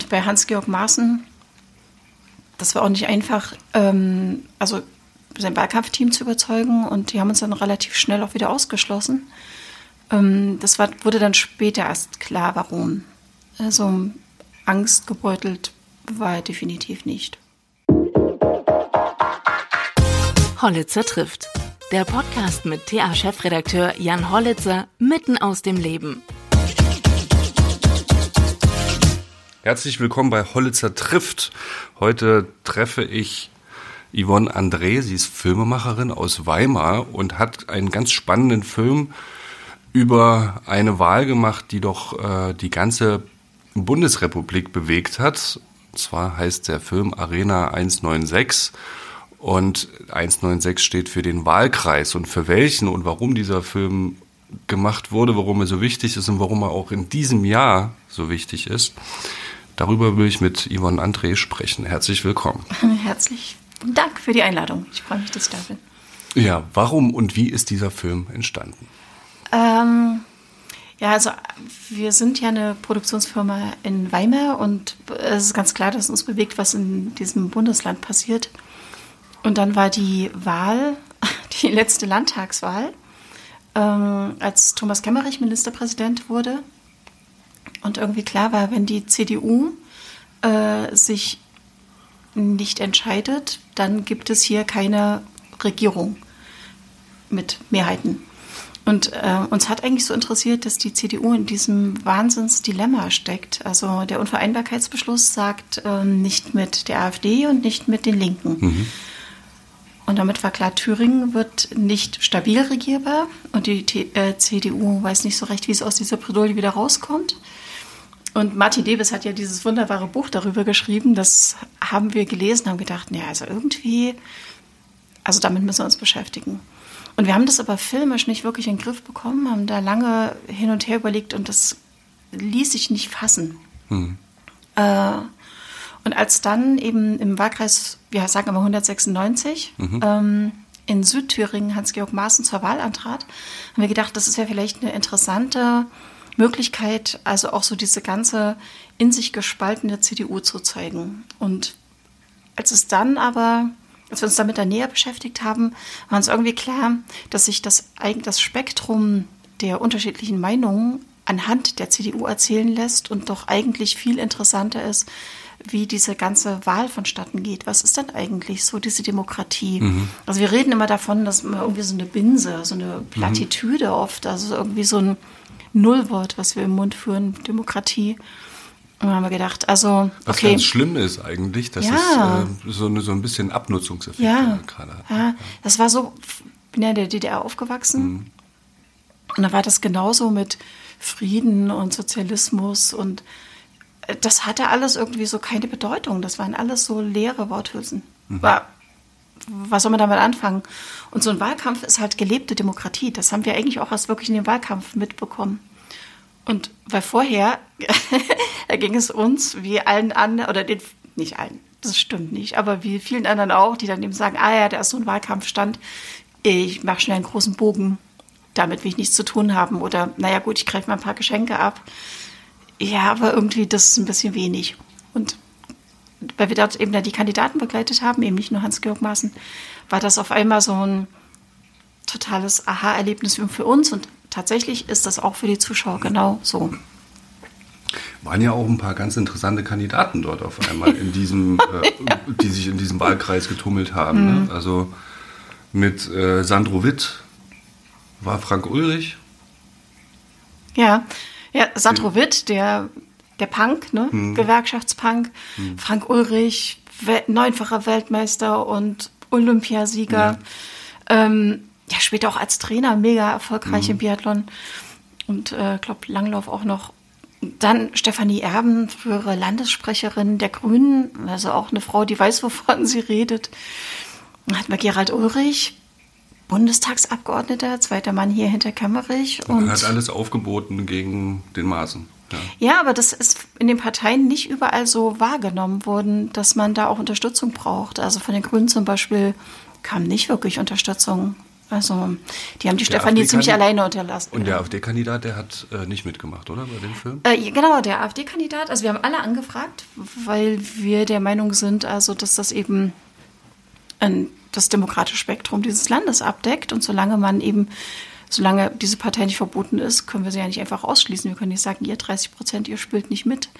Und bei Hans-Georg Maaßen, das war auch nicht einfach, ähm, also sein Wahlkampfteam zu überzeugen und die haben uns dann relativ schnell auch wieder ausgeschlossen. Ähm, das war, wurde dann später erst klar, warum. Also angstgebeutelt war er definitiv nicht. Hollitzer trifft. Der Podcast mit TA-Chefredakteur Jan Hollitzer mitten aus dem Leben. Herzlich willkommen bei Hollitzer trifft. Heute treffe ich Yvonne André. Sie ist Filmemacherin aus Weimar und hat einen ganz spannenden Film über eine Wahl gemacht, die doch äh, die ganze Bundesrepublik bewegt hat. Und zwar heißt der Film Arena 196 und 196 steht für den Wahlkreis und für welchen und warum dieser Film gemacht wurde, warum er so wichtig ist und warum er auch in diesem Jahr so wichtig ist. Darüber will ich mit Yvonne André sprechen. Herzlich willkommen. Herzlich Dank für die Einladung. Ich freue mich, dass ich da bin. Ja, warum und wie ist dieser Film entstanden? Ähm, ja, also wir sind ja eine Produktionsfirma in Weimar und es ist ganz klar, dass uns bewegt, was in diesem Bundesland passiert. Und dann war die Wahl, die letzte Landtagswahl, ähm, als Thomas Kemmerich Ministerpräsident wurde und irgendwie klar war, wenn die CDU äh, sich nicht entscheidet, dann gibt es hier keine Regierung mit Mehrheiten. Und äh, uns hat eigentlich so interessiert, dass die CDU in diesem Wahnsinnsdilemma steckt. Also der Unvereinbarkeitsbeschluss sagt äh, nicht mit der AfD und nicht mit den Linken. Mhm. Und damit war klar, Thüringen wird nicht stabil regierbar und die T äh, CDU weiß nicht so recht, wie es aus dieser Bredouille wieder rauskommt. Und Martin Davis hat ja dieses wunderbare Buch darüber geschrieben. Das haben wir gelesen, haben gedacht, naja, also irgendwie, also damit müssen wir uns beschäftigen. Und wir haben das aber filmisch nicht wirklich in den Griff bekommen, haben da lange hin und her überlegt und das ließ sich nicht fassen. Hm. Äh, und als dann eben im Wahlkreis, wir sagen immer 196, mhm. ähm, in Südthüringen Hans-Georg Maaßen zur Wahl antrat, haben wir gedacht, das ist ja vielleicht eine interessante Möglichkeit, also auch so diese ganze in sich gespaltene CDU zu zeigen. Und als es dann aber, als wir uns damit dann näher beschäftigt haben, war uns irgendwie klar, dass sich das, das Spektrum der unterschiedlichen Meinungen anhand der CDU erzählen lässt und doch eigentlich viel interessanter ist, wie diese ganze Wahl vonstatten geht. Was ist denn eigentlich so diese Demokratie? Mhm. Also wir reden immer davon, dass man irgendwie so eine Binse, so eine Plattitüde mhm. oft, also irgendwie so ein Nullwort, was wir im Mund führen, Demokratie. Und dann haben wir gedacht, also. Was okay. ganz schlimm ist eigentlich, dass ja. es äh, so, eine, so ein bisschen Abnutzungseffekt ja. gerade hat. Ja, das war so, ich bin ja in der DDR aufgewachsen. Mhm. Und da war das genauso mit Frieden und Sozialismus und äh, das hatte alles irgendwie so keine Bedeutung. Das waren alles so leere Worthülsen. Mhm. War was soll man damit anfangen? Und so ein Wahlkampf ist halt gelebte Demokratie. Das haben wir eigentlich auch erst wirklich in dem Wahlkampf mitbekommen. Und weil vorher, da ging es uns wie allen anderen, oder den, nicht allen, das stimmt nicht, aber wie vielen anderen auch, die dann eben sagen, ah ja, da ist so ein Wahlkampfstand, ich mache schnell einen großen Bogen, damit will ich nichts zu tun haben. Oder, naja gut, ich greife mal ein paar Geschenke ab. Ja, aber irgendwie, das ist ein bisschen wenig. Und weil wir dort eben dann die Kandidaten begleitet haben, eben nicht nur Hans-Georg Maaßen, war das auf einmal so ein totales Aha-Erlebnis für uns und tatsächlich ist das auch für die Zuschauer genau so. Waren ja auch ein paar ganz interessante Kandidaten dort auf einmal in diesem, äh, die sich in diesem Wahlkreis getummelt haben. Ne? Mhm. Ne? Also mit äh, Sandro Witt war Frank Ulrich. Ja, ja, Sandro Witt, der der Punk, ne? Hm. Gewerkschaftspunk. Hm. Frank Ulrich, We neunfacher Weltmeister und Olympiasieger. Ja. Ähm, ja, später auch als Trainer mega erfolgreich hm. im Biathlon. Und äh, glaube Langlauf auch noch. Dann Stefanie Erben, frühere Landessprecherin der Grünen, also auch eine Frau, die weiß, wovon sie redet. Dann hatten wir Gerald Ulrich, Bundestagsabgeordneter, zweiter Mann hier hinter Kemmerich. Und, und hat alles aufgeboten gegen den Maßen. Ja. ja, aber das ist in den Parteien nicht überall so wahrgenommen worden, dass man da auch Unterstützung braucht. Also von den Grünen zum Beispiel kam nicht wirklich Unterstützung Also die haben die Stefanie ziemlich alleine unterlassen. Und der AfD-Kandidat, der hat äh, nicht mitgemacht, oder, bei dem Film? Äh, genau, der AfD-Kandidat. Also wir haben alle angefragt, weil wir der Meinung sind, also dass das eben ein, das demokratische Spektrum dieses Landes abdeckt. Und solange man eben, solange diese Partei nicht verboten ist, können wir sie ja nicht einfach ausschließen. Wir können nicht sagen, ihr 30 Prozent, ihr spielt nicht mit.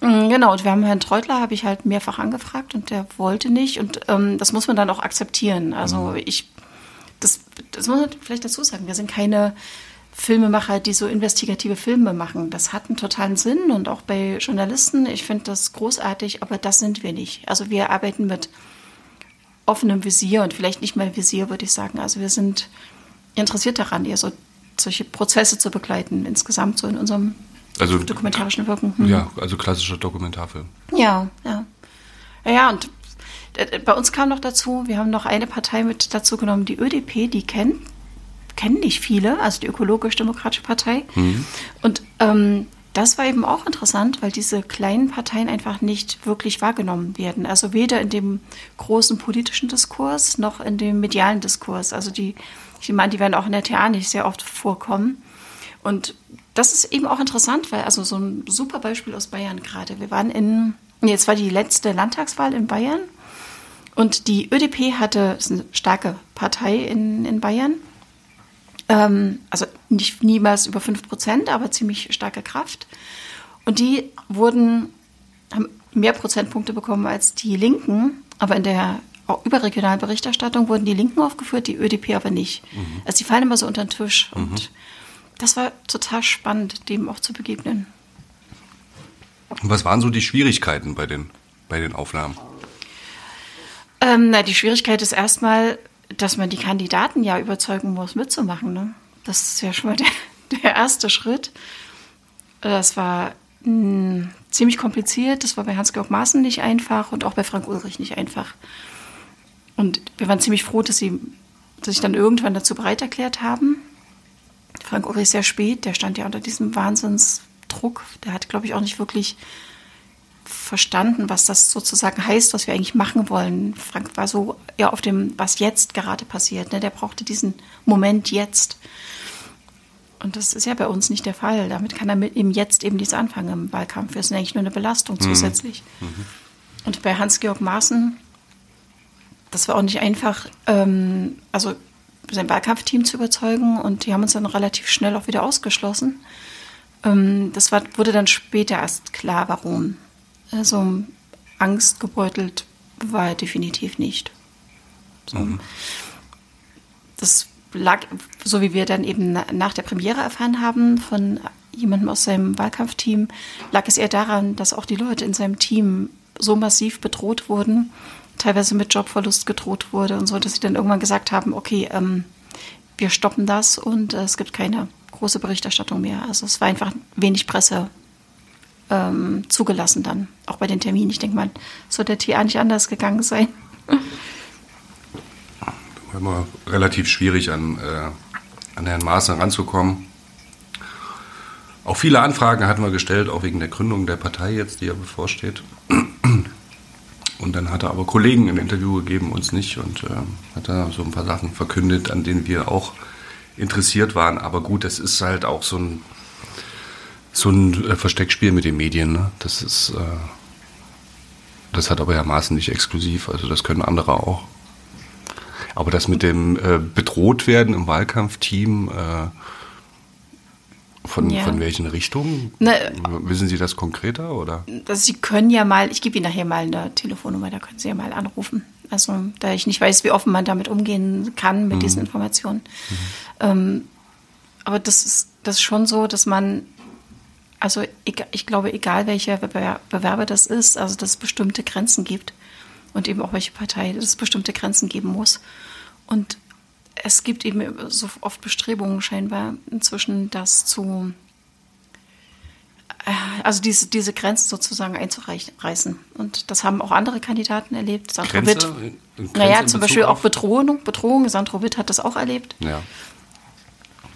Mm, genau, und wir haben Herrn Treutler, habe ich halt mehrfach angefragt und der wollte nicht. Und ähm, das muss man dann auch akzeptieren. Also mhm. ich das, das muss man vielleicht dazu sagen, wir sind keine Filmemacher, die so investigative Filme machen. Das hat einen totalen Sinn und auch bei Journalisten, ich finde das großartig, aber das sind wir nicht. Also wir arbeiten mit offenem Visier und vielleicht nicht mal Visier, würde ich sagen. Also wir sind interessiert daran, eher so solche Prozesse zu begleiten, insgesamt so in unserem also, dokumentarischen Wirken. Hm. Ja, also klassischer Dokumentarfilm. Ja, ja. Ja, und äh, bei uns kam noch dazu, wir haben noch eine Partei mit dazu genommen, die ÖDP, die kennen, kennen nicht viele, also die Ökologisch-Demokratische Partei. Mhm. Und ähm, das war eben auch interessant, weil diese kleinen Parteien einfach nicht wirklich wahrgenommen werden. Also weder in dem großen politischen Diskurs noch in dem medialen Diskurs. Also die, ich meine, die werden auch in der TA nicht sehr oft vorkommen. Und das ist eben auch interessant, weil also so ein super Beispiel aus Bayern gerade. Wir waren in, jetzt war die letzte Landtagswahl in Bayern und die ÖDP hatte, ist eine starke Partei in, in Bayern, ähm, also nicht niemals über 5 Prozent, aber ziemlich starke Kraft. Und die wurden, haben mehr Prozentpunkte bekommen als die Linken, aber in der überregionalen Berichterstattung wurden die Linken aufgeführt, die ÖDP aber nicht. Mhm. Also die fallen immer so unter den Tisch. Mhm. Und das war total spannend, dem auch zu begegnen. Was waren so die Schwierigkeiten bei den, bei den Aufnahmen? Ähm, na, die Schwierigkeit ist erstmal, dass man die Kandidaten ja überzeugen muss, mitzumachen. Ne? Das ist ja schon mal der, der erste Schritt. Das war mh, hm, ziemlich kompliziert. Das war bei Hans-Georg Maaßen nicht einfach und auch bei Frank Ulrich nicht einfach. Und wir waren ziemlich froh, dass sie sich dann irgendwann dazu bereit erklärt haben. Frank Ulrich sehr spät, der stand ja unter diesem Wahnsinnsdruck. Der hat, glaube ich, auch nicht wirklich verstanden, was das sozusagen heißt, was wir eigentlich machen wollen. Frank war so ja auf dem, was jetzt gerade passiert. Ne? Der brauchte diesen Moment jetzt. Und das ist ja bei uns nicht der Fall. Damit kann er mit ihm jetzt eben nichts anfangen im Wahlkampf. Wir sind eigentlich nur eine Belastung mhm. zusätzlich. Mhm. Und bei Hans-Georg Maaßen, das war auch nicht einfach, ähm, also sein Wahlkampfteam zu überzeugen. Und die haben uns dann relativ schnell auch wieder ausgeschlossen. Ähm, das war, wurde dann später erst klar, warum. Also angstgebeutelt war er definitiv nicht. So. Mhm. Das lag, so wie wir dann eben nach der Premiere erfahren haben von jemandem aus seinem Wahlkampfteam, lag es eher daran, dass auch die Leute in seinem Team so massiv bedroht wurden, teilweise mit Jobverlust gedroht wurde und so, dass sie dann irgendwann gesagt haben, okay, ähm, wir stoppen das und äh, es gibt keine große Berichterstattung mehr. Also es war einfach wenig Presse ähm, zugelassen dann, auch bei den Terminen. Ich denke mal, soll der TA nicht anders gegangen sein. War immer relativ schwierig an, äh, an Herrn Maaßen ranzukommen. Auch viele Anfragen hatten wir gestellt, auch wegen der Gründung der Partei jetzt, die ja bevorsteht. Und dann hat er aber Kollegen im Interview gegeben, uns nicht, und äh, hat da so ein paar Sachen verkündet, an denen wir auch interessiert waren. Aber gut, das ist halt auch so ein so ein äh, Versteckspiel mit den Medien. Ne? Das ist, äh, das hat aber ja Maßen nicht exklusiv, also das können andere auch. Aber das mit dem äh, bedroht werden im Wahlkampfteam, äh, von, ja. von welchen Richtungen? Ne, Wissen Sie das konkreter oder? Also Sie können ja mal, ich gebe Ihnen nachher mal eine Telefonnummer, da können Sie ja mal anrufen. Also da ich nicht weiß, wie offen man damit umgehen kann mit mhm. diesen Informationen. Mhm. Ähm, aber das ist, das ist schon so, dass man also ich glaube, egal welcher Bewerber das ist, also dass es bestimmte Grenzen gibt und eben auch welche Partei, dass es bestimmte Grenzen geben muss. Und es gibt eben so oft Bestrebungen scheinbar inzwischen, das zu, äh, also diese, diese Grenzen sozusagen einzureißen. Und das haben auch andere Kandidaten erlebt. Sandro Grenze, Witt, Grenze naja, zum Beispiel auch Bedrohung, Bedrohung. Sandro Witt hat das auch erlebt. Ja.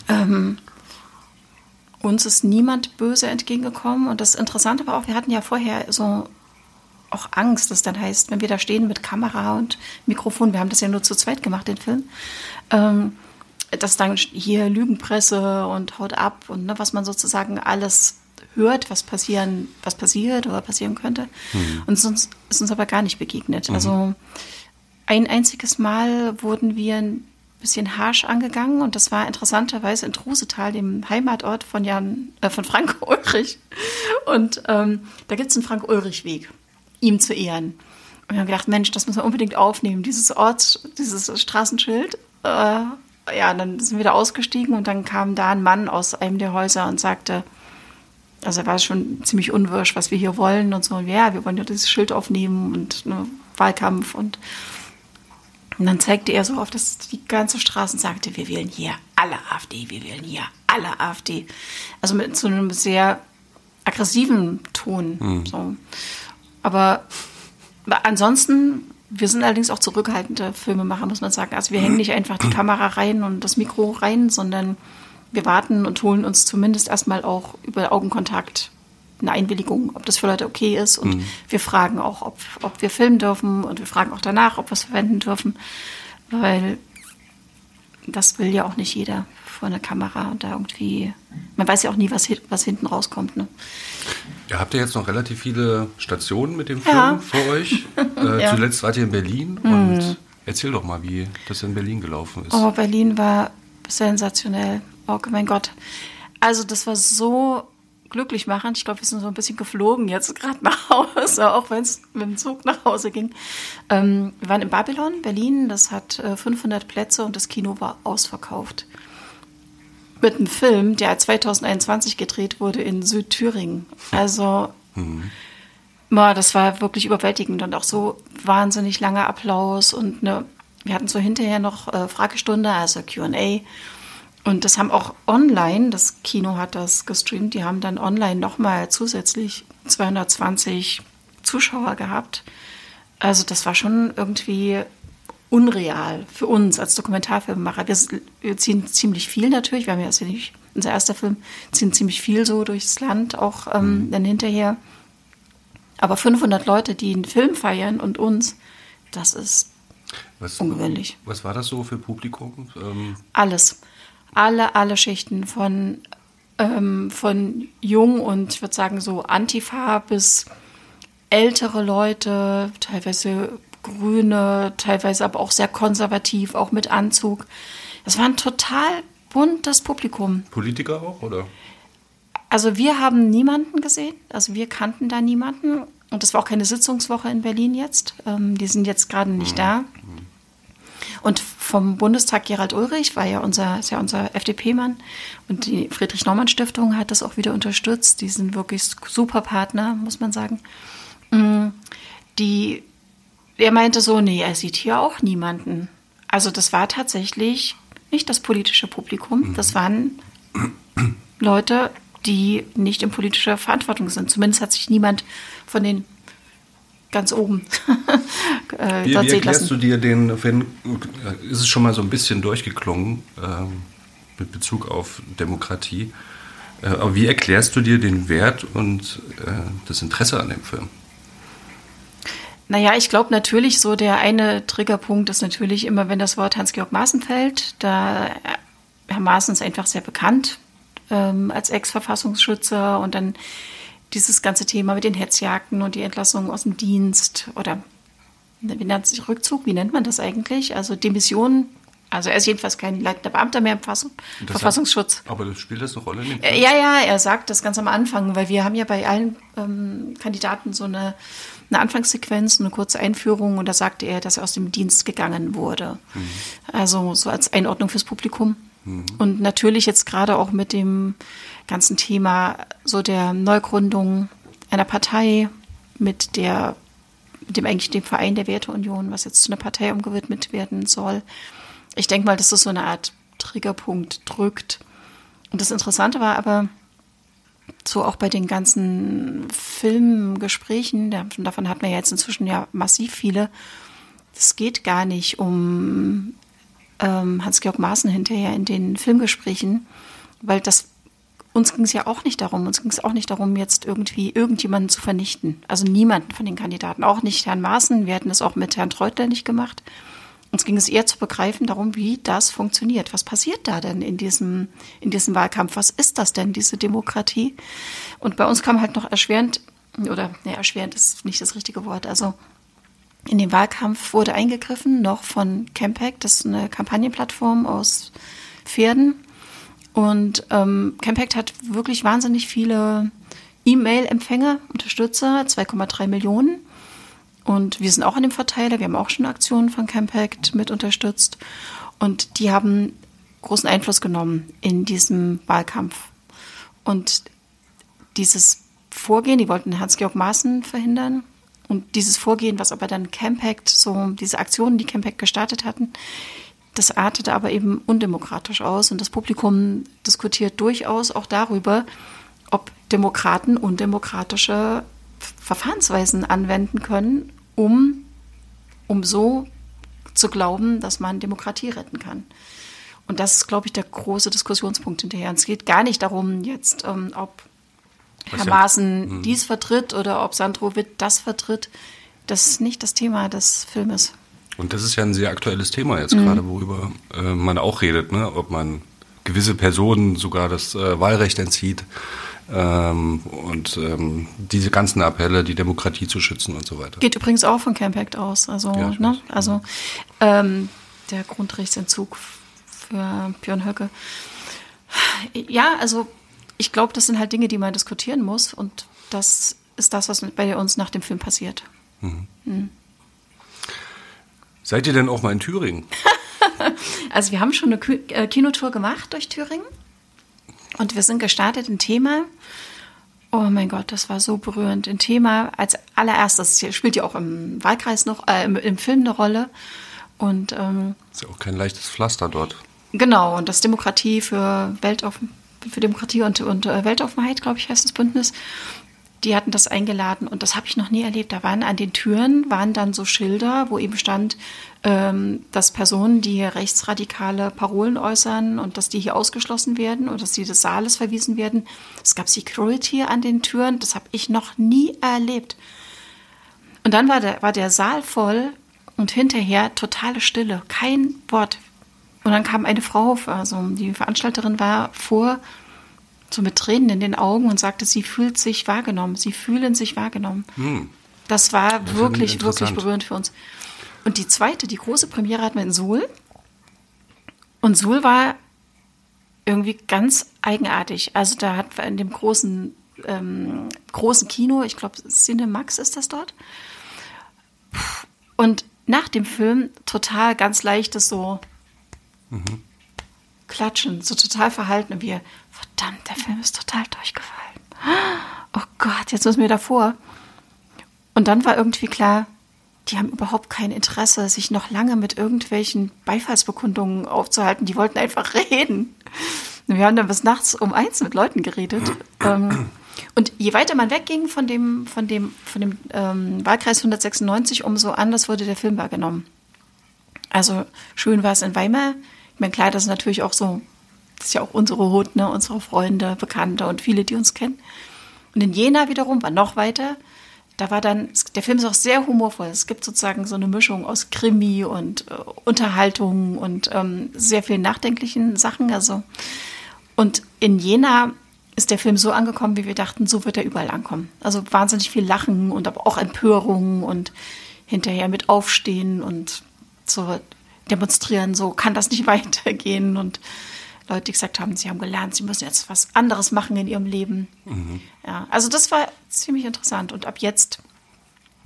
Ähm, uns ist niemand böse entgegengekommen. Und das Interessante war auch, wir hatten ja vorher so auch Angst, das dann heißt, wenn wir da stehen mit Kamera und Mikrofon, wir haben das ja nur zu zweit gemacht, den Film, ähm, dass dann hier Lügenpresse und haut ab und ne, was man sozusagen alles hört, was passieren, was passiert oder passieren könnte. Mhm. Und sonst ist uns aber gar nicht begegnet. Mhm. Also ein einziges Mal wurden wir bisschen harsch angegangen und das war interessanterweise in Trusetal, dem Heimatort von Jan, äh, von Frank Ulrich. Und ähm, da gibt es einen Frank-Ulrich-Weg, ihm zu ehren. Und wir haben gedacht, Mensch, das müssen wir unbedingt aufnehmen, dieses Ort, dieses Straßenschild. Äh, ja, dann sind wir da ausgestiegen und dann kam da ein Mann aus einem der Häuser und sagte, also er war schon ziemlich unwirsch, was wir hier wollen und so. Und ja, wir wollen ja dieses Schild aufnehmen und ne, Wahlkampf und und dann zeigte er so auf das, die ganze Straße und sagte, wir wählen hier alle AfD, wir wählen hier alle AfD. Also mit so einem sehr aggressiven Ton. Mhm. So. Aber ansonsten, wir sind allerdings auch zurückhaltende Filmemacher, muss man sagen. Also wir hängen nicht einfach die Kamera rein und das Mikro rein, sondern wir warten und holen uns zumindest erstmal auch über Augenkontakt eine Einwilligung, ob das für Leute okay ist. Und mhm. wir fragen auch, ob, ob wir filmen dürfen und wir fragen auch danach, ob wir es verwenden dürfen. Weil das will ja auch nicht jeder vor einer Kamera und da irgendwie, man weiß ja auch nie, was, was hinten rauskommt. Ne? Ihr habt ja jetzt noch relativ viele Stationen mit dem Film ja. vor euch. Äh, ja. Zuletzt wart ihr in Berlin und mhm. erzähl doch mal, wie das in Berlin gelaufen ist. Oh, Berlin war sensationell oh mein Gott. Also das war so glücklich machend. Ich glaube, wir sind so ein bisschen geflogen jetzt gerade nach Hause, auch wenn es mit dem Zug nach Hause ging. Ähm, wir waren in Babylon, Berlin. Das hat äh, 500 Plätze und das Kino war ausverkauft. Mit einem Film, der 2021 gedreht wurde in Südthüringen. Also, mhm. boah, das war wirklich überwältigend und auch so wahnsinnig langer Applaus und ne, wir hatten so hinterher noch äh, Fragestunde, also Q&A. Und das haben auch online, das Kino hat das gestreamt, die haben dann online nochmal zusätzlich 220 Zuschauer gehabt. Also das war schon irgendwie unreal für uns als Dokumentarfilmemacher. Wir, wir ziehen ziemlich viel natürlich, wir haben ja jetzt nicht unser erster Film, ziehen ziemlich viel so durchs Land, auch ähm, mhm. dann hinterher. Aber 500 Leute, die einen Film feiern und uns, das ist was, ungewöhnlich. Was war das so für Publikum? Ähm Alles alle, alle Schichten von, ähm, von jung und ich würde sagen so Antifa bis ältere Leute, teilweise Grüne, teilweise aber auch sehr konservativ, auch mit Anzug. Das war ein total buntes Publikum. Politiker auch, oder? Also wir haben niemanden gesehen, also wir kannten da niemanden. Und das war auch keine Sitzungswoche in Berlin jetzt. Ähm, die sind jetzt gerade nicht mhm. da. Und vom Bundestag Gerald Ulrich war ja unser, ist ja unser FDP-Mann und die Friedrich-Naumann-Stiftung hat das auch wieder unterstützt. Die sind wirklich super Partner, muss man sagen. Mm, die, er meinte so, nee, er sieht hier auch niemanden. Also das war tatsächlich nicht das politische Publikum, mhm. das waren Leute, die nicht in politischer Verantwortung sind. Zumindest hat sich niemand von den ganz oben. äh, wie, wie erklärst du dir den, wenn, ist es schon mal so ein bisschen durchgeklungen äh, mit Bezug auf Demokratie, äh, aber wie erklärst du dir den Wert und äh, das Interesse an dem Film? Naja, ich glaube natürlich, so der eine Triggerpunkt ist natürlich immer, wenn das Wort Hans-Georg Maaßen fällt. Da Herr Maaßen ist einfach sehr bekannt ähm, als Ex-Verfassungsschützer und dann dieses ganze Thema mit den Hetzjagden und die Entlassung aus dem Dienst oder wie nennt sich Rückzug, wie nennt man das eigentlich? Also Demission, also er ist jedenfalls kein leitender Beamter mehr im Verfassung, Verfassungsschutz. Hat, aber das spielt das eine Rolle nicht? Äh, ja, ja, er sagt das ganz am Anfang, weil wir haben ja bei allen ähm, Kandidaten so eine, eine Anfangssequenz, eine kurze Einführung und da sagte er, dass er aus dem Dienst gegangen wurde. Mhm. Also so als Einordnung fürs Publikum. Mhm. Und natürlich jetzt gerade auch mit dem ganzen Thema so der Neugründung einer Partei mit der dem eigentlich dem Verein der Werteunion, was jetzt zu einer Partei umgewidmet werden soll. Ich denke mal, dass das so eine Art Triggerpunkt drückt. Und das Interessante war aber, so auch bei den ganzen Filmgesprächen, davon hat man ja jetzt inzwischen ja massiv viele, es geht gar nicht um ähm, Hans-Georg Maaßen hinterher in den Filmgesprächen, weil das uns ging es ja auch nicht darum. Uns ging es auch nicht darum, jetzt irgendwie irgendjemanden zu vernichten. Also niemanden von den Kandidaten, auch nicht Herrn Maaßen. Wir hätten es auch mit Herrn Treutler nicht gemacht. Uns ging es eher zu begreifen darum, wie das funktioniert. Was passiert da denn in diesem, in diesem Wahlkampf? Was ist das denn, diese Demokratie? Und bei uns kam halt noch erschwerend, oder ne, erschwerend ist nicht das richtige Wort. Also in den Wahlkampf wurde eingegriffen, noch von Campact, das ist eine Kampagnenplattform aus Pferden. Und ähm, Campact hat wirklich wahnsinnig viele E-Mail-Empfänger, Unterstützer, 2,3 Millionen. Und wir sind auch an dem Verteiler. Wir haben auch schon Aktionen von Campact mit unterstützt. Und die haben großen Einfluss genommen in diesem Wahlkampf. Und dieses Vorgehen, die wollten Hans-Georg Maaßen verhindern. Und dieses Vorgehen, was aber dann Campact, so diese Aktionen, die Campact gestartet hatten, das artete aber eben undemokratisch aus. Und das Publikum diskutiert durchaus auch darüber, ob Demokraten undemokratische Verfahrensweisen anwenden können, um, um so zu glauben, dass man Demokratie retten kann. Und das ist, glaube ich, der große Diskussionspunkt hinterher. Und es geht gar nicht darum, jetzt, ähm, ob Herr ja, Maaßen hm. dies vertritt oder ob Sandro Witt das vertritt. Das ist nicht das Thema des Filmes. Und das ist ja ein sehr aktuelles Thema jetzt mhm. gerade, worüber äh, man auch redet, ne? ob man gewisse Personen sogar das äh, Wahlrecht entzieht ähm, und ähm, diese ganzen Appelle, die Demokratie zu schützen und so weiter. Geht übrigens auch von Campact aus. Also, ja, ne? also ähm, der Grundrechtsentzug für Björn Höcke. Ja, also ich glaube, das sind halt Dinge, die man diskutieren muss und das ist das, was bei uns nach dem Film passiert. Mhm. Mhm. Seid ihr denn auch mal in Thüringen? also wir haben schon eine äh, Kinotour gemacht durch Thüringen und wir sind gestartet in Thema. Oh mein Gott, das war so berührend. In Thema als allererstes spielt ja auch im Wahlkreis noch, äh, im, im, Film eine Rolle. Und ähm, ist ja auch kein leichtes Pflaster dort. Genau, und das Demokratie für Weltoffen, für Demokratie und, und äh, Weltoffenheit, glaube ich, heißt das Bündnis die hatten das eingeladen und das habe ich noch nie erlebt. Da waren an den Türen waren dann so Schilder, wo eben stand, ähm, dass Personen, die hier rechtsradikale Parolen äußern und dass die hier ausgeschlossen werden und dass die des Saales verwiesen werden. Es gab Security an den Türen, das habe ich noch nie erlebt. Und dann war der, war der Saal voll und hinterher totale Stille, kein Wort. Und dann kam eine Frau, also die Veranstalterin war vor so mit Tränen in den Augen und sagte, sie fühlt sich wahrgenommen, sie fühlen sich wahrgenommen. Hm. Das war das wirklich, wirklich berührend für uns. Und die zweite, die große Premiere hatten wir in Suhl. Und Suhl war irgendwie ganz eigenartig. Also da hat in dem großen, ähm, großen Kino, ich glaube Cinemax ist das dort. Und nach dem Film total ganz leichtes so mhm. Klatschen, so total verhalten. Und wir, verdammt, der Film ist total durchgefallen. Oh Gott, jetzt müssen wir davor. Und dann war irgendwie klar, die haben überhaupt kein Interesse, sich noch lange mit irgendwelchen Beifallsbekundungen aufzuhalten. Die wollten einfach reden. Wir haben dann bis nachts um eins mit Leuten geredet. Ähm, und je weiter man wegging von dem, von dem, von dem ähm, Wahlkreis 196, umso anders wurde der Film wahrgenommen. Also schön war es in Weimar. Meine, klar, das ist natürlich auch so das ist ja auch unsere Hut, ne? unsere Freunde, Bekannte und viele, die uns kennen. Und in Jena wiederum war noch weiter. Da war dann, der Film ist auch sehr humorvoll. Es gibt sozusagen so eine Mischung aus Krimi und äh, Unterhaltung und ähm, sehr vielen nachdenklichen Sachen. Also, und in Jena ist der Film so angekommen, wie wir dachten, so wird er überall ankommen. Also wahnsinnig viel Lachen und aber auch Empörung und hinterher mit Aufstehen und so demonstrieren, so kann das nicht weitergehen und Leute, die gesagt haben, sie haben gelernt, sie müssen jetzt was anderes machen in ihrem Leben. Mhm. Ja, also das war ziemlich interessant. Und ab jetzt,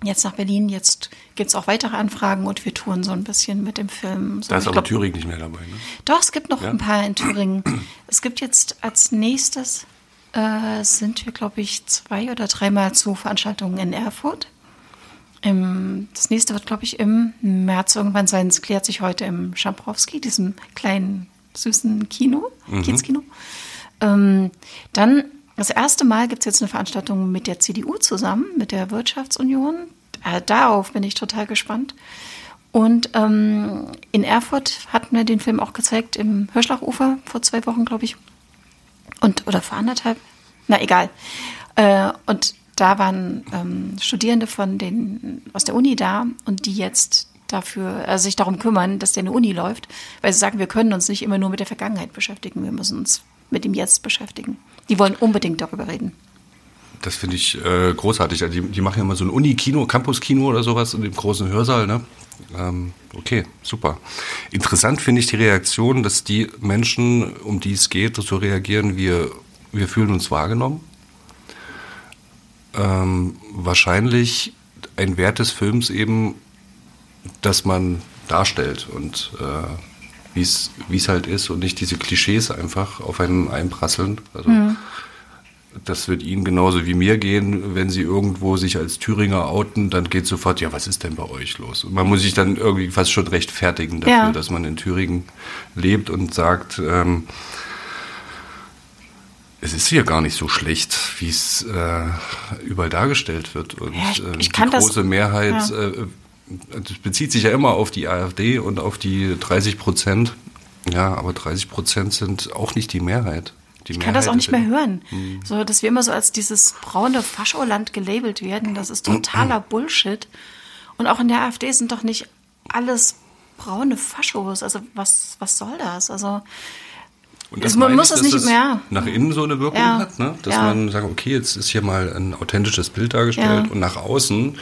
jetzt nach Berlin, jetzt gibt es auch weitere Anfragen und wir touren so ein bisschen mit dem Film. So, da ist aber glaub, Thüringen nicht mehr dabei, ne? Doch, es gibt noch ja? ein paar in Thüringen. Es gibt jetzt als nächstes, äh, sind wir, glaube ich, zwei oder dreimal zu Veranstaltungen in Erfurt. Im, das nächste wird, glaube ich, im März irgendwann sein. Es klärt sich heute im Schamprowski, diesem kleinen süßen Kino, mhm. Kiezkino. Ähm, dann das erste Mal gibt es jetzt eine Veranstaltung mit der CDU zusammen, mit der Wirtschaftsunion. Äh, darauf bin ich total gespannt. Und ähm, in Erfurt hatten wir den Film auch gezeigt, im Hirschlachufer vor zwei Wochen, glaube ich. Und, oder vor anderthalb? Na, egal. Äh, und da waren ähm, Studierende von den, aus der Uni da und die jetzt dafür, also sich darum kümmern, dass der eine Uni läuft, weil sie sagen, wir können uns nicht immer nur mit der Vergangenheit beschäftigen, wir müssen uns mit dem Jetzt beschäftigen. Die wollen unbedingt darüber reden. Das finde ich äh, großartig. Also die, die, machen ja mal so ein Uni-Kino, Campus-Kino oder sowas in dem großen Hörsaal, ne? Ähm, okay, super. Interessant finde ich die Reaktion, dass die Menschen, um die es geht, so reagieren, wir, wir fühlen uns wahrgenommen. Ähm, wahrscheinlich ein Wert des Films eben, dass man darstellt und äh, wie es halt ist und nicht diese Klischees einfach auf einen einprasseln. Also, mhm. Das wird Ihnen genauso wie mir gehen, wenn Sie irgendwo sich als Thüringer outen, dann geht sofort, ja, was ist denn bei euch los? Und man muss sich dann irgendwie fast schon rechtfertigen dafür, ja. dass man in Thüringen lebt und sagt, ähm, es ist hier gar nicht so schlecht, wie es äh, überall dargestellt wird. Und ja, ich, äh, ich die große das, Mehrheit, ja. äh, das bezieht sich ja immer auf die AfD und auf die 30 Prozent. Ja, aber 30 Prozent sind auch nicht die Mehrheit. Die ich kann das auch nicht mehr hören. Hm. So, dass wir immer so als dieses braune Fascholand gelabelt werden, das ist totaler Bullshit. Und auch in der AfD sind doch nicht alles braune Faschos. Also was, was soll das? Also und das man muss ich, es nicht mehr nach innen so eine Wirkung ja. hat, ne? dass ja. man sagt, okay, jetzt ist hier mal ein authentisches Bild dargestellt ja. und nach außen,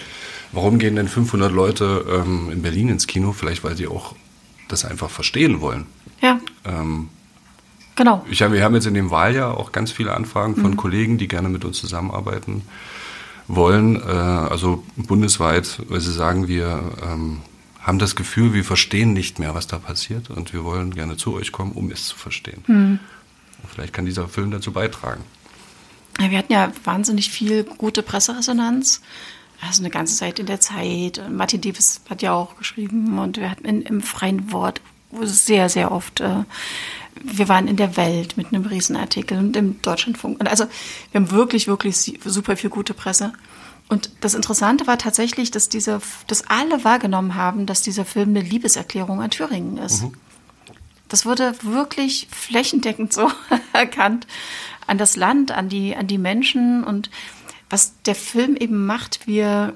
warum gehen denn 500 Leute ähm, in Berlin ins Kino? Vielleicht, weil sie auch das einfach verstehen wollen. Ja. Ähm, Genau. Ich hab, wir haben jetzt in dem Wahljahr auch ganz viele Anfragen von mhm. Kollegen, die gerne mit uns zusammenarbeiten wollen, äh, also bundesweit, weil sie sagen, wir ähm, haben das Gefühl, wir verstehen nicht mehr, was da passiert und wir wollen gerne zu euch kommen, um es zu verstehen. Mhm. Vielleicht kann dieser Film dazu beitragen. Wir hatten ja wahnsinnig viel gute Presseresonanz. Also eine ganze Zeit in der Zeit. Martin Davis hat ja auch geschrieben und wir hatten in, im freien Wort sehr, sehr oft äh, wir waren in der Welt mit einem Riesenartikel und im Deutschlandfunk. Also wir haben wirklich, wirklich super viel gute Presse. Und das Interessante war tatsächlich, dass diese, dass alle wahrgenommen haben, dass dieser Film eine Liebeserklärung an Thüringen ist. Mhm. Das wurde wirklich flächendeckend so erkannt an das Land, an die, an die Menschen und was der Film eben macht, wir,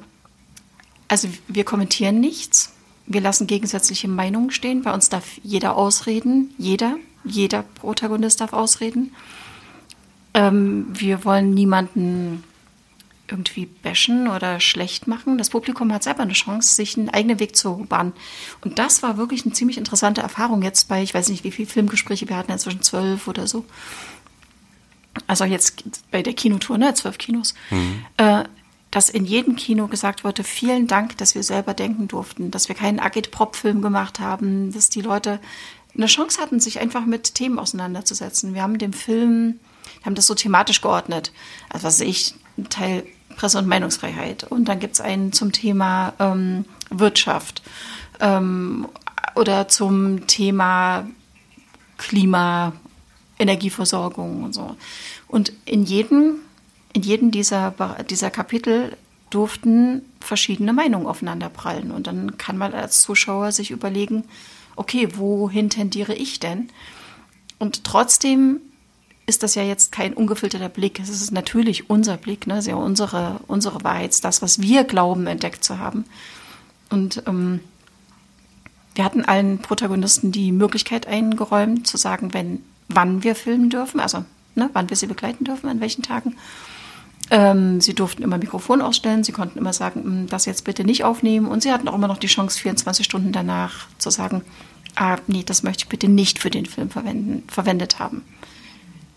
also wir kommentieren nichts. Wir lassen gegensätzliche Meinungen stehen. Bei uns darf jeder ausreden, jeder jeder Protagonist darf ausreden. Ähm, wir wollen niemanden irgendwie bashen oder schlecht machen. Das Publikum hat selber eine Chance, sich einen eigenen Weg zu bahnen. Und das war wirklich eine ziemlich interessante Erfahrung jetzt bei, ich weiß nicht, wie viele Filmgespräche wir hatten, inzwischen zwölf oder so. Also jetzt bei der Kinotour, ne, zwölf Kinos. Mhm. Äh, dass in jedem Kino gesagt wurde, vielen Dank, dass wir selber denken durften, dass wir keinen Agit-Prop-Film gemacht haben, dass die Leute eine Chance hatten, sich einfach mit Themen auseinanderzusetzen. Wir haben dem Film, wir haben das so thematisch geordnet. Also was ich, ein Teil Presse- und Meinungsfreiheit. Und dann gibt es einen zum Thema ähm, Wirtschaft ähm, oder zum Thema Klima, Energieversorgung und so. Und in jedem, in jedem dieser, dieser Kapitel durften verschiedene Meinungen aufeinanderprallen. Und dann kann man als Zuschauer sich überlegen, okay, wohin tendiere ich denn? Und trotzdem ist das ja jetzt kein ungefilterter Blick. Es ist natürlich unser Blick, ne? Es ist ja unsere, unsere Wahrheit, das, was wir glauben, entdeckt zu haben. Und ähm, wir hatten allen Protagonisten die Möglichkeit eingeräumt, zu sagen, wenn, wann wir filmen dürfen, also ne, wann wir sie begleiten dürfen, an welchen Tagen. Ähm, sie durften immer Mikrofon ausstellen, sie konnten immer sagen, hm, das jetzt bitte nicht aufnehmen. Und sie hatten auch immer noch die Chance, 24 Stunden danach zu sagen, ah, nee, das möchte ich bitte nicht für den Film verwenden, verwendet haben.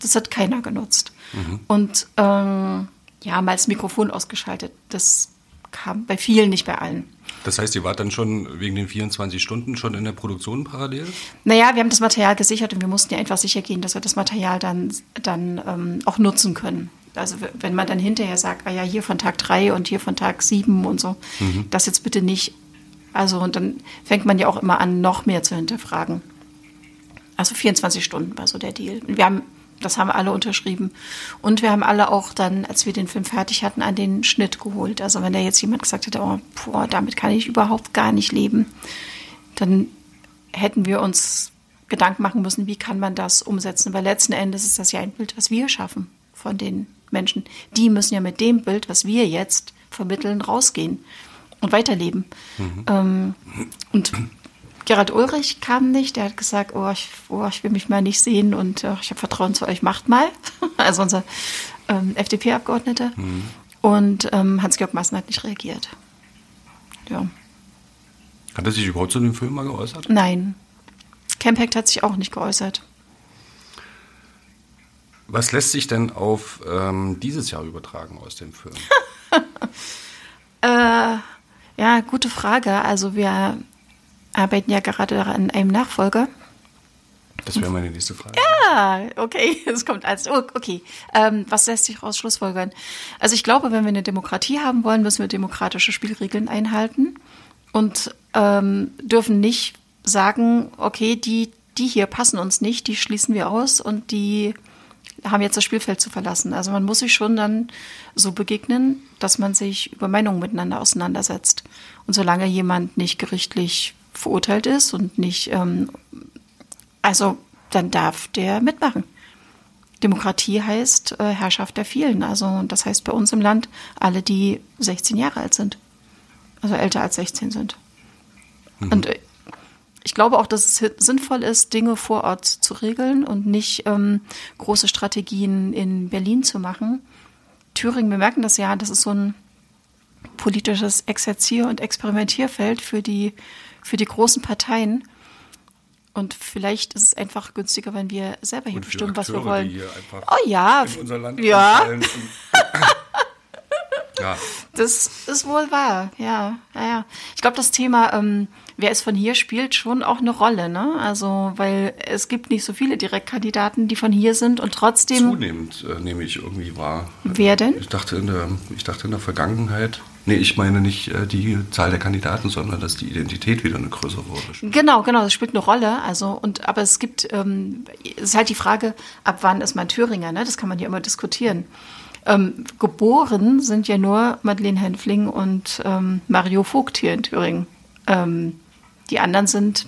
Das hat keiner genutzt. Mhm. Und ähm, ja, mal das Mikrofon ausgeschaltet. Das kam bei vielen, nicht bei allen. Das heißt, ihr wart dann schon wegen den 24 Stunden schon in der Produktion parallel? Naja, wir haben das Material gesichert und wir mussten ja einfach sicher gehen, dass wir das Material dann, dann ähm, auch nutzen können. Also wenn man dann hinterher sagt, ah ja, hier von Tag drei und hier von Tag sieben und so, mhm. das jetzt bitte nicht. Also und dann fängt man ja auch immer an, noch mehr zu hinterfragen. Also 24 Stunden war so der Deal. Wir haben, das haben alle unterschrieben. Und wir haben alle auch dann, als wir den Film fertig hatten, an den Schnitt geholt. Also wenn da jetzt jemand gesagt hätte, oh, boah, damit kann ich überhaupt gar nicht leben, dann hätten wir uns Gedanken machen müssen, wie kann man das umsetzen. Weil letzten Endes ist das ja ein Bild, was wir schaffen von den Menschen. Die müssen ja mit dem Bild, was wir jetzt vermitteln, rausgehen und weiterleben. Mhm. Ähm, und Gerald Ulrich kam nicht, der hat gesagt, oh, ich, oh, ich will mich mal nicht sehen und oh, ich habe Vertrauen zu euch, macht mal. also unser ähm, FDP-Abgeordneter. Mhm. Und ähm, Hans-Georg Maaßen hat nicht reagiert. Ja. Hat er sich überhaupt zu dem Film mal geäußert? Nein. Campact hat sich auch nicht geäußert. Was lässt sich denn auf ähm, dieses Jahr übertragen aus dem Film? äh, ja, gute Frage. Also wir arbeiten ja gerade an einem Nachfolger. Das wäre meine nächste Frage. Ja, okay, es kommt als, oh, okay. Ähm, was lässt sich raus schlussfolgern? Also ich glaube, wenn wir eine Demokratie haben wollen, müssen wir demokratische Spielregeln einhalten und ähm, dürfen nicht sagen, okay, die, die hier passen uns nicht, die schließen wir aus und die haben jetzt das Spielfeld zu verlassen. Also man muss sich schon dann so begegnen, dass man sich über Meinungen miteinander auseinandersetzt. Und solange jemand nicht gerichtlich verurteilt ist und nicht, ähm, also dann darf der mitmachen. Demokratie heißt äh, Herrschaft der vielen. Also das heißt bei uns im Land alle, die 16 Jahre alt sind. Also älter als 16 sind. Mhm. Und äh, ich glaube auch, dass es sinnvoll ist, Dinge vor Ort zu regeln und nicht ähm, große Strategien in Berlin zu machen. Thüringen, wir merken das ja, das ist so ein politisches Exerzier- und Experimentierfeld für die, für die großen Parteien. Und vielleicht ist es einfach günstiger, wenn wir selber hier bestimmen, Akteure, was wir wollen. oh ja, in unser Land ja. ja. Das ist wohl wahr, ja. ja, ja. Ich glaube, das Thema ähm, wer es von hier spielt, schon auch eine Rolle, ne? Also, weil es gibt nicht so viele Direktkandidaten, die von hier sind und trotzdem. Zunehmend äh, nehme ich irgendwie wahr. Wer denn? Ich dachte in der, ich dachte in der Vergangenheit. Nee, ich meine nicht äh, die Zahl der Kandidaten, sondern dass die Identität wieder eine größere Rolle spielt. Genau, genau, das spielt eine Rolle. Also, und aber es gibt, ähm, es ist halt die Frage, ab wann ist man Thüringer, ne? Das kann man ja immer diskutieren. Ähm, geboren sind ja nur Madeleine Henfling und ähm, Mario Vogt hier in Thüringen. Ähm, die anderen sind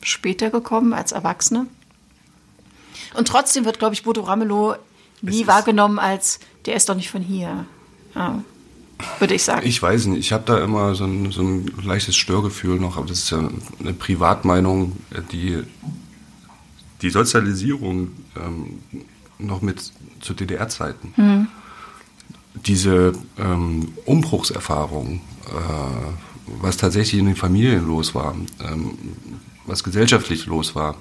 später gekommen als Erwachsene. Und trotzdem wird, glaube ich, Bodo Ramelow nie wahrgenommen als, der ist doch nicht von hier. Ja, würde ich sagen. Ich weiß nicht, ich habe da immer so ein, so ein leichtes Störgefühl noch, aber das ist ja eine Privatmeinung, die die Sozialisierung ähm, noch mit zu DDR-Zeiten. Mhm. Diese ähm, Umbruchserfahrung, äh, was tatsächlich in den Familien los war, ähm, was gesellschaftlich los war,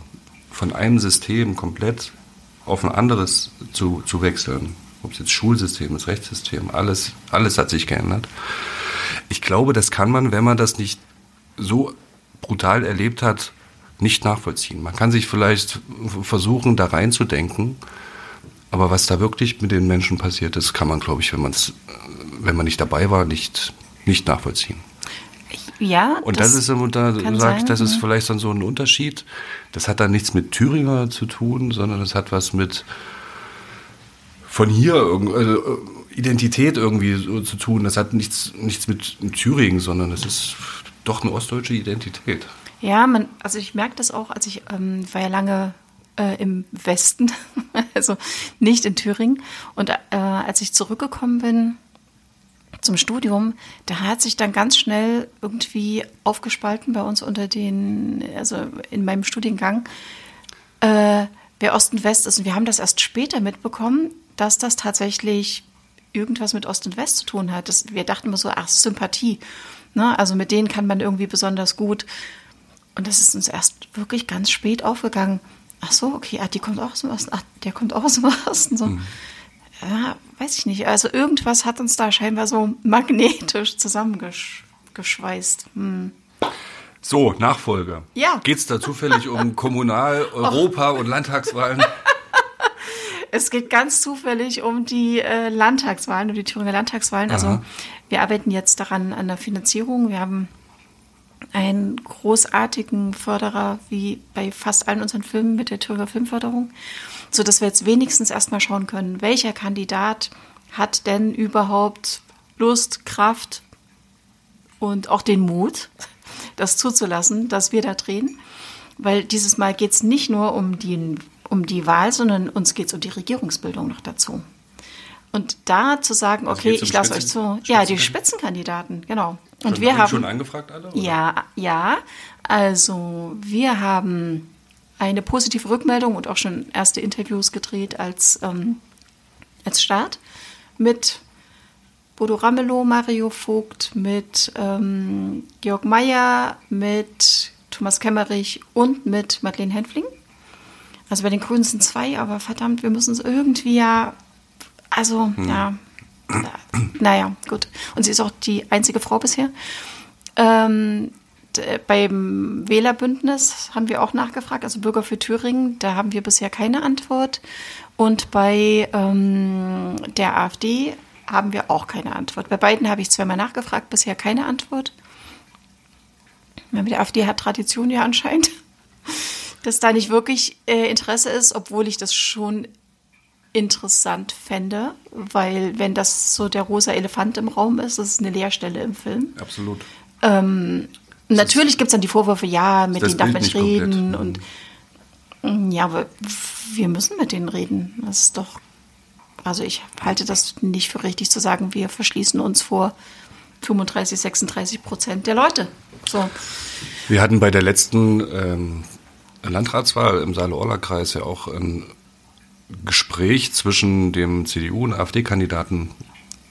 von einem System komplett auf ein anderes zu, zu wechseln. Ob es jetzt Schulsystem ist, Rechtssystem, alles, alles hat sich geändert. Ich glaube, das kann man, wenn man das nicht so brutal erlebt hat, nicht nachvollziehen. Man kann sich vielleicht versuchen, da reinzudenken, aber was da wirklich mit den Menschen passiert ist, kann man, glaube ich, wenn, man's, wenn man nicht dabei war, nicht, nicht nachvollziehen. Ja. Und das, das ist, und da sage ich, das ist vielleicht dann so ein Unterschied. Das hat dann nichts mit Thüringer zu tun, sondern das hat was mit von hier also Identität irgendwie so zu tun. Das hat nichts, nichts mit Thüringen, sondern es ist doch eine ostdeutsche Identität. Ja, man, also ich merke das auch, als ich ähm, war ja lange äh, im Westen, also nicht in Thüringen. Und äh, als ich zurückgekommen bin, zum Studium, da hat sich dann ganz schnell irgendwie aufgespalten bei uns unter den, also in meinem Studiengang, äh, wer Ost und West ist. Und wir haben das erst später mitbekommen, dass das tatsächlich irgendwas mit Ost und West zu tun hat. Das, wir dachten immer so, ach, Sympathie. Ne? Also mit denen kann man irgendwie besonders gut. Und das ist uns erst wirklich ganz spät aufgegangen. Ach so, okay, ah, die kommt auch aus dem Osten, ach, der kommt auch aus dem Osten. So. Mhm ja, weiß ich nicht. Also irgendwas hat uns da scheinbar so magnetisch zusammengeschweißt. Hm. So, Nachfolge. Ja. Geht es da zufällig um Kommunal-, Europa- und Landtagswahlen? Es geht ganz zufällig um die äh, Landtagswahlen, um die Thüringer Landtagswahlen. Also Aha. Also wir arbeiten jetzt daran an der Finanzierung. Wir haben einen großartigen Förderer wie bei fast allen unseren Filmen mit der Thüringer Filmförderung so dass wir jetzt wenigstens erstmal schauen können, welcher Kandidat hat denn überhaupt Lust, Kraft und auch den Mut, das zuzulassen, dass wir da drehen. Weil dieses Mal geht es nicht nur um die, um die Wahl, sondern uns geht es um die Regierungsbildung noch dazu. Und da zu sagen, Also okay, um ich lasse euch zu. Ja, die Spitzenkandidaten? Genau. Und Schon- wir haben haben. schon angefragt alle? oder? Ja, ja. Also wir haben eine positive Rückmeldung und auch schon erste Interviews gedreht als, ähm, als Start mit Bodo Ramelow, Mario Vogt, mit ähm, Georg Mayer, mit Thomas Kemmerich und mit Madeleine Henfling. Also bei den Grünen sind zwei, aber verdammt, wir müssen es irgendwie ja, also ja, naja, gut. Und sie ist auch die einzige Frau bisher. Ähm, beim Wählerbündnis haben wir auch nachgefragt, also Bürger für Thüringen, da haben wir bisher keine Antwort. Und bei ähm, der AfD haben wir auch keine Antwort. Bei beiden habe ich zweimal nachgefragt, bisher keine Antwort. Ja, mit der AfD hat Tradition ja anscheinend, dass da nicht wirklich äh, Interesse ist, obwohl ich das schon interessant fände, weil wenn das so der rosa Elefant im Raum ist, das ist eine Leerstelle im Film. Absolut. Natürlich gibt es dann die Vorwürfe, ja, mit denen darf man nicht nicht komplett. reden und mm, ja, aber wir müssen mit denen reden. Das ist doch, also ich halte das nicht für richtig zu sagen, wir verschließen uns vor 35, 36 Prozent der Leute. So. Wir hatten bei der letzten ähm, Landratswahl im Saale-Orla-Kreis ja auch ein Gespräch zwischen dem CDU- und AfD-Kandidaten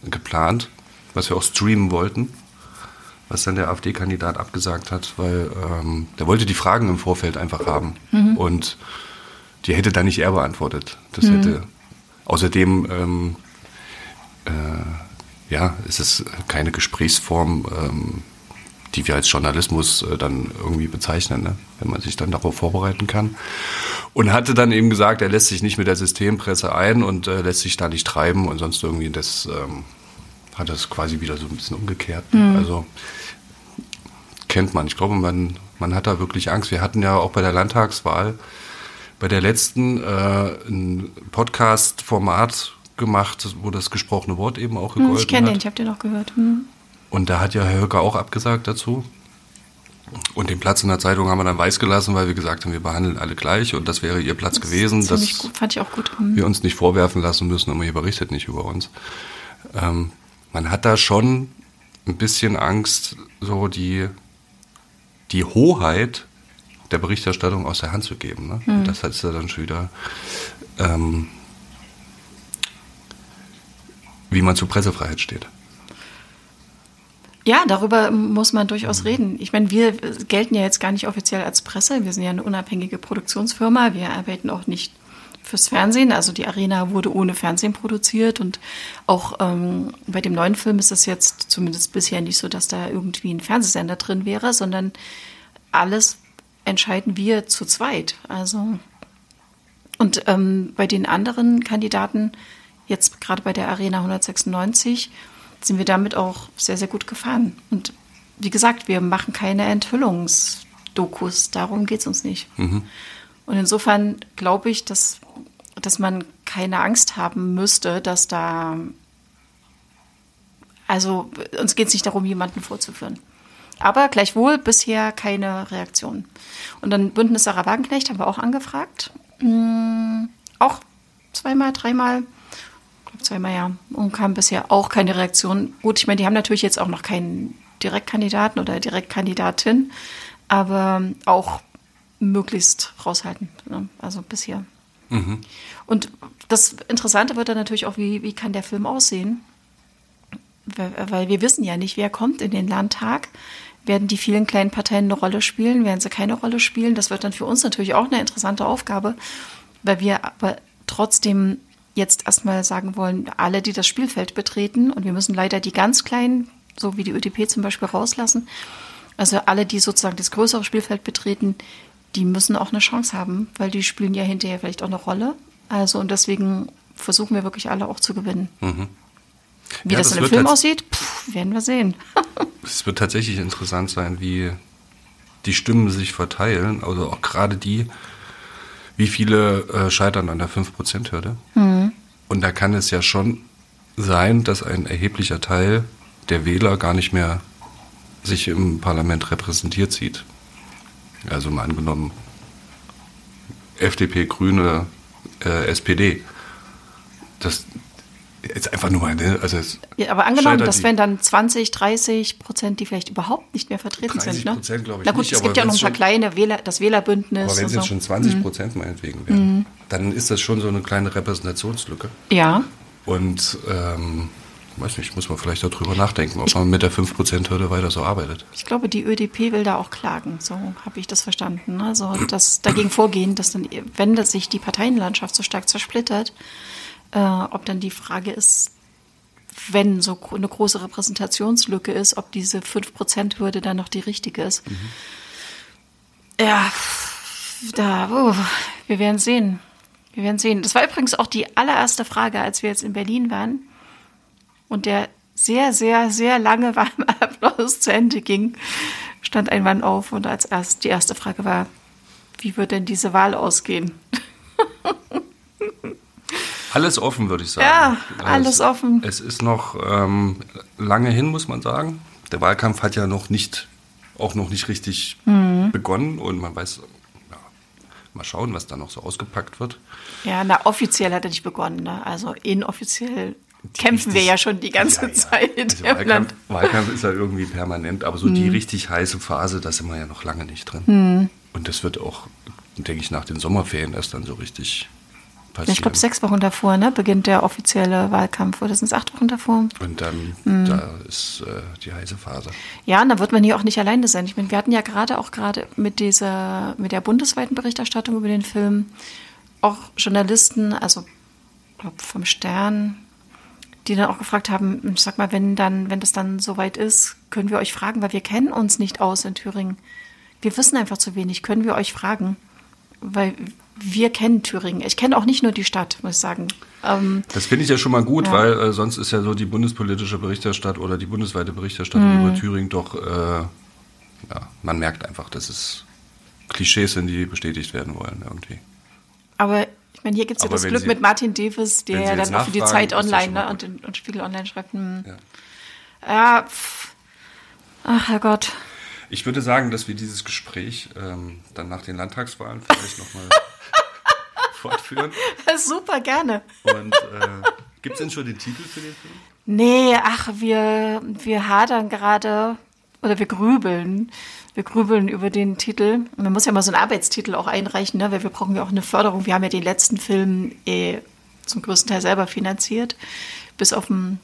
geplant, was wir auch streamen wollten, was dann der AfD-Kandidat abgesagt hat, weil ähm, der wollte die Fragen im Vorfeld einfach haben. Und die hätte dann nicht er beantwortet. Das hätte außerdem ähm, äh, ja, es ist keine Gesprächsform, ähm, die wir als Journalismus äh, dann irgendwie bezeichnen, ne? wenn man sich dann darauf vorbereiten kann. Und hatte dann eben gesagt, er lässt sich nicht mit der Systempresse ein und äh, lässt sich da nicht treiben und sonst irgendwie das ähm, hat das quasi wieder so ein bisschen umgekehrt. Also kennt man. Ich glaube, man, man hat da wirklich Angst. Wir hatten ja auch bei der Landtagswahl, bei der letzten, äh, ein Podcast-Format gemacht, wo das gesprochene Wort eben auch Hm, gegolten Ich kenne hat. den, ich habe den auch gehört. Hm. Und da hat ja Herr Höcker auch abgesagt dazu. Und den Platz in der Zeitung haben wir dann weiß gelassen, weil wir gesagt haben, wir behandeln alle gleich und das wäre ihr Platz gewesen, dass Ziemlich gut, fand ich auch gut. Hm. wir uns nicht vorwerfen lassen müssen, aber ihr berichtet nicht über uns. Ähm, man hat da schon ein bisschen Angst, so die, die Hoheit der Berichterstattung aus der Hand zu geben. Ne? Und das heißt ja dann schon wieder, ähm, wie man zur Pressefreiheit steht. Ja, darüber muss man durchaus reden. Ich meine, wir gelten ja jetzt gar nicht offiziell als Presse. Wir sind ja eine unabhängige Produktionsfirma. Wir arbeiten auch nicht fürs Fernsehen. Also die Arena wurde ohne Fernsehen produziert und auch ähm, bei dem neuen Film ist es jetzt zumindest bisher nicht so, dass da irgendwie ein Fernsehsender drin wäre, sondern alles entscheiden wir zu zweit. Also und ähm, bei den anderen Kandidaten, jetzt gerade bei der Arena 196, sind wir damit auch sehr, sehr gut gefahren. Und wie gesagt, wir machen keine Enthüllungsdokus, darum geht es uns nicht. Und insofern glaube ich, dass, dass man keine Angst haben müsste, dass da, also uns geht es nicht darum, jemanden vorzuführen. Aber gleichwohl bisher keine Reaktion. Und dann Bündnis Sarah Wagenknecht haben wir auch angefragt. Mm, auch zweimal, dreimal, zweimal ja, und kam bisher auch keine Reaktion. Gut, ich meine, die haben natürlich jetzt auch noch keinen Direktkandidaten oder Direktkandidatin, aber auch möglichst raushalten. Ne? Also bisher. Und das Interessante wird dann natürlich auch, wie, wie kann der Film aussehen? Weil wir wissen ja nicht, wer kommt in den Landtag. Werden die vielen kleinen Parteien eine Rolle spielen? Werden sie keine Rolle spielen? Das wird dann für uns natürlich auch eine interessante Aufgabe, weil wir aber trotzdem jetzt erstmal sagen wollen, alle, die das Spielfeld betreten, und wir müssen leider die ganz kleinen, so wie die ÖDP zum Beispiel, rauslassen. Also alle, die sozusagen das größere Spielfeld betreten, die müssen auch eine Chance haben, weil die spielen ja hinterher vielleicht auch eine Rolle. Also und deswegen versuchen wir wirklich alle auch zu gewinnen. Wie Mhm. Ja, das, das in dem Film aussieht, pff, werden wir sehen. Es wird tatsächlich interessant sein, wie die Stimmen sich verteilen, also auch gerade die, wie viele äh, scheitern an der 5%-Hürde. Und da kann es ja schon sein, dass ein erheblicher Teil der Wähler gar nicht mehr sich im Parlament repräsentiert sieht. Also mal angenommen, FDP, Grüne, äh, SPD. Das ist einfach nur eine. Also ja, aber angenommen, das wären dann 20, 30 Prozent, die vielleicht überhaupt nicht mehr vertreten 30 sind. Ne? Prozent, glaube ich. Na gut, nicht, es gibt ja noch ein paar kleine Wähler, das Wählerbündnis. Aber wenn es jetzt so. schon 20 Prozent mhm. meinetwegen wären, mhm. dann ist das schon so eine kleine Repräsentationslücke. Ja. Und ähm, weiß nicht, muss man vielleicht darüber nachdenken, ob man mit der 5%-Hürde weiter so arbeitet. Ich glaube, die ÖDP will da auch klagen, so habe ich das verstanden. Also das dagegen vorgehen, dass dann, wenn das sich die Parteienlandschaft so stark zersplittert, äh, ob dann die Frage ist, wenn so eine große Repräsentationslücke ist, ob diese 5%-Hürde dann noch die richtige ist. Mhm. Ja, da, oh, wir werden sehen. Wir werden sehen. Das war übrigens auch die allererste Frage, als wir jetzt in Berlin waren und der sehr, sehr, sehr lange warme Applaus zu Ende ging, stand ein Mann auf und als erst die erste Frage war, wie wird denn diese Wahl ausgehen? Alles offen, würde ich sagen. Ja, alles es, offen. Es ist noch ähm, lange hin, muss man sagen. Der Wahlkampf hat ja noch nicht, auch noch nicht richtig mhm. begonnen und man weiß, ja, mal schauen, was da noch so ausgepackt wird. Ja, na, offiziell hat er nicht begonnen, ne? also inoffiziell kämpfen wir ja schon die ganze ja, ja. Zeit. Also Wahlkampf, Wahlkampf, ist ja irgendwie permanent, aber so mhm. die richtig heiße Phase, da sind wir ja noch lange nicht drin. Mhm. Und das wird auch, denke ich, nach den Sommerferien erst dann so richtig passieren. Ich glaube, sechs Wochen davor ne, beginnt der offizielle Wahlkampf. Oder sind es acht Wochen davor? Und dann mhm. da ist äh, die heiße Phase. Ja, und da wird man hier auch nicht alleine sein. Ich meine, wir hatten ja gerade auch gerade mit dieser, mit der bundesweiten Berichterstattung über den Film auch Journalisten, also glaub, vom Stern, die dann auch gefragt haben, sag mal, wenn dann, wenn das dann soweit ist, können wir euch fragen, weil wir kennen uns nicht aus in Thüringen. Wir wissen einfach zu wenig. Können wir euch fragen? Weil wir kennen Thüringen. Ich kenne auch nicht nur die Stadt, muss ich sagen. Ähm, das finde ich ja schon mal gut, ja. weil äh, sonst ist ja so die bundespolitische Berichterstattung oder die bundesweite Berichterstattung mhm. über Thüringen doch, äh, ja, man merkt einfach, dass es Klischees sind, die bestätigt werden wollen irgendwie. Aber ich meine, hier gibt es ja das Glück Sie, mit Martin Davis, der ja dann auch für die Zeit online ne, und, und Spiegel Online schreibt. Hm. Ja, ja ach Herrgott. Ich würde sagen, dass wir dieses Gespräch ähm, dann nach den Landtagswahlen vielleicht nochmal fortführen. Super, gerne. Und äh, gibt es denn schon den Titel für den Film? Nee, ach, wir, wir hadern gerade oder wir grübeln. Wir grübeln über den Titel. Man muss ja mal so einen Arbeitstitel auch einreichen, ne? weil wir brauchen ja auch eine Förderung. Wir haben ja den letzten Film eh zum größten Teil selber finanziert, bis auf ein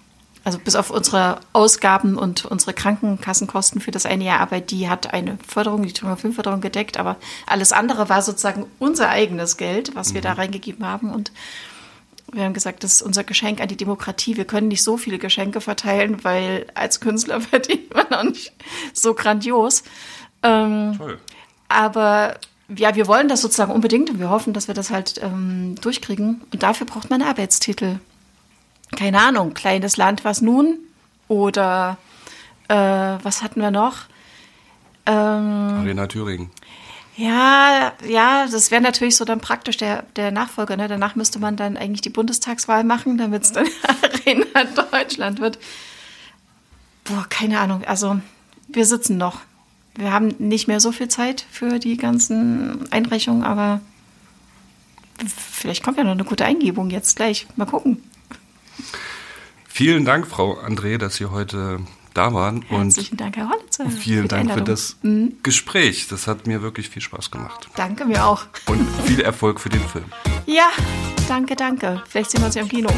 also bis auf unsere Ausgaben und unsere Krankenkassenkosten für das eine Jahr Arbeit, die hat eine Förderung, die Thüringer Filmförderung gedeckt, aber alles andere war sozusagen unser eigenes Geld, was wir da mhm. reingegeben haben und wir haben gesagt, das ist unser Geschenk an die Demokratie. Wir können nicht so viele Geschenke verteilen, weil als Künstler verdient man auch nicht so grandios. Ähm, Toll. Aber ja, wir wollen das sozusagen unbedingt und wir hoffen, dass wir das halt ähm, durchkriegen. Und dafür braucht man Arbeitstitel keine Ahnung, kleines Land, was nun? Oder äh, was hatten wir noch? Ähm, Arena Thüringen. Ja, ja, das wäre natürlich so dann praktisch der, der Nachfolger. Ne? Danach müsste man dann eigentlich die Bundestagswahl machen, damit es dann Arena Deutschland wird. Boah, keine Ahnung. Also, wir sitzen noch. Wir haben nicht mehr so viel Zeit für die ganzen Einreichungen, aber vielleicht kommt ja noch eine gute Eingebung jetzt gleich. Mal gucken. Vielen Dank, Frau André, dass Sie heute da waren. Herzlichen und Dank, Herr Hollitzer. Vielen Dank für das mhm. Gespräch. Das hat mir wirklich viel Spaß gemacht. Danke, mir auch. Und viel Erfolg für den Film. Ja, danke, danke. Vielleicht sehen wir uns ja im Kino.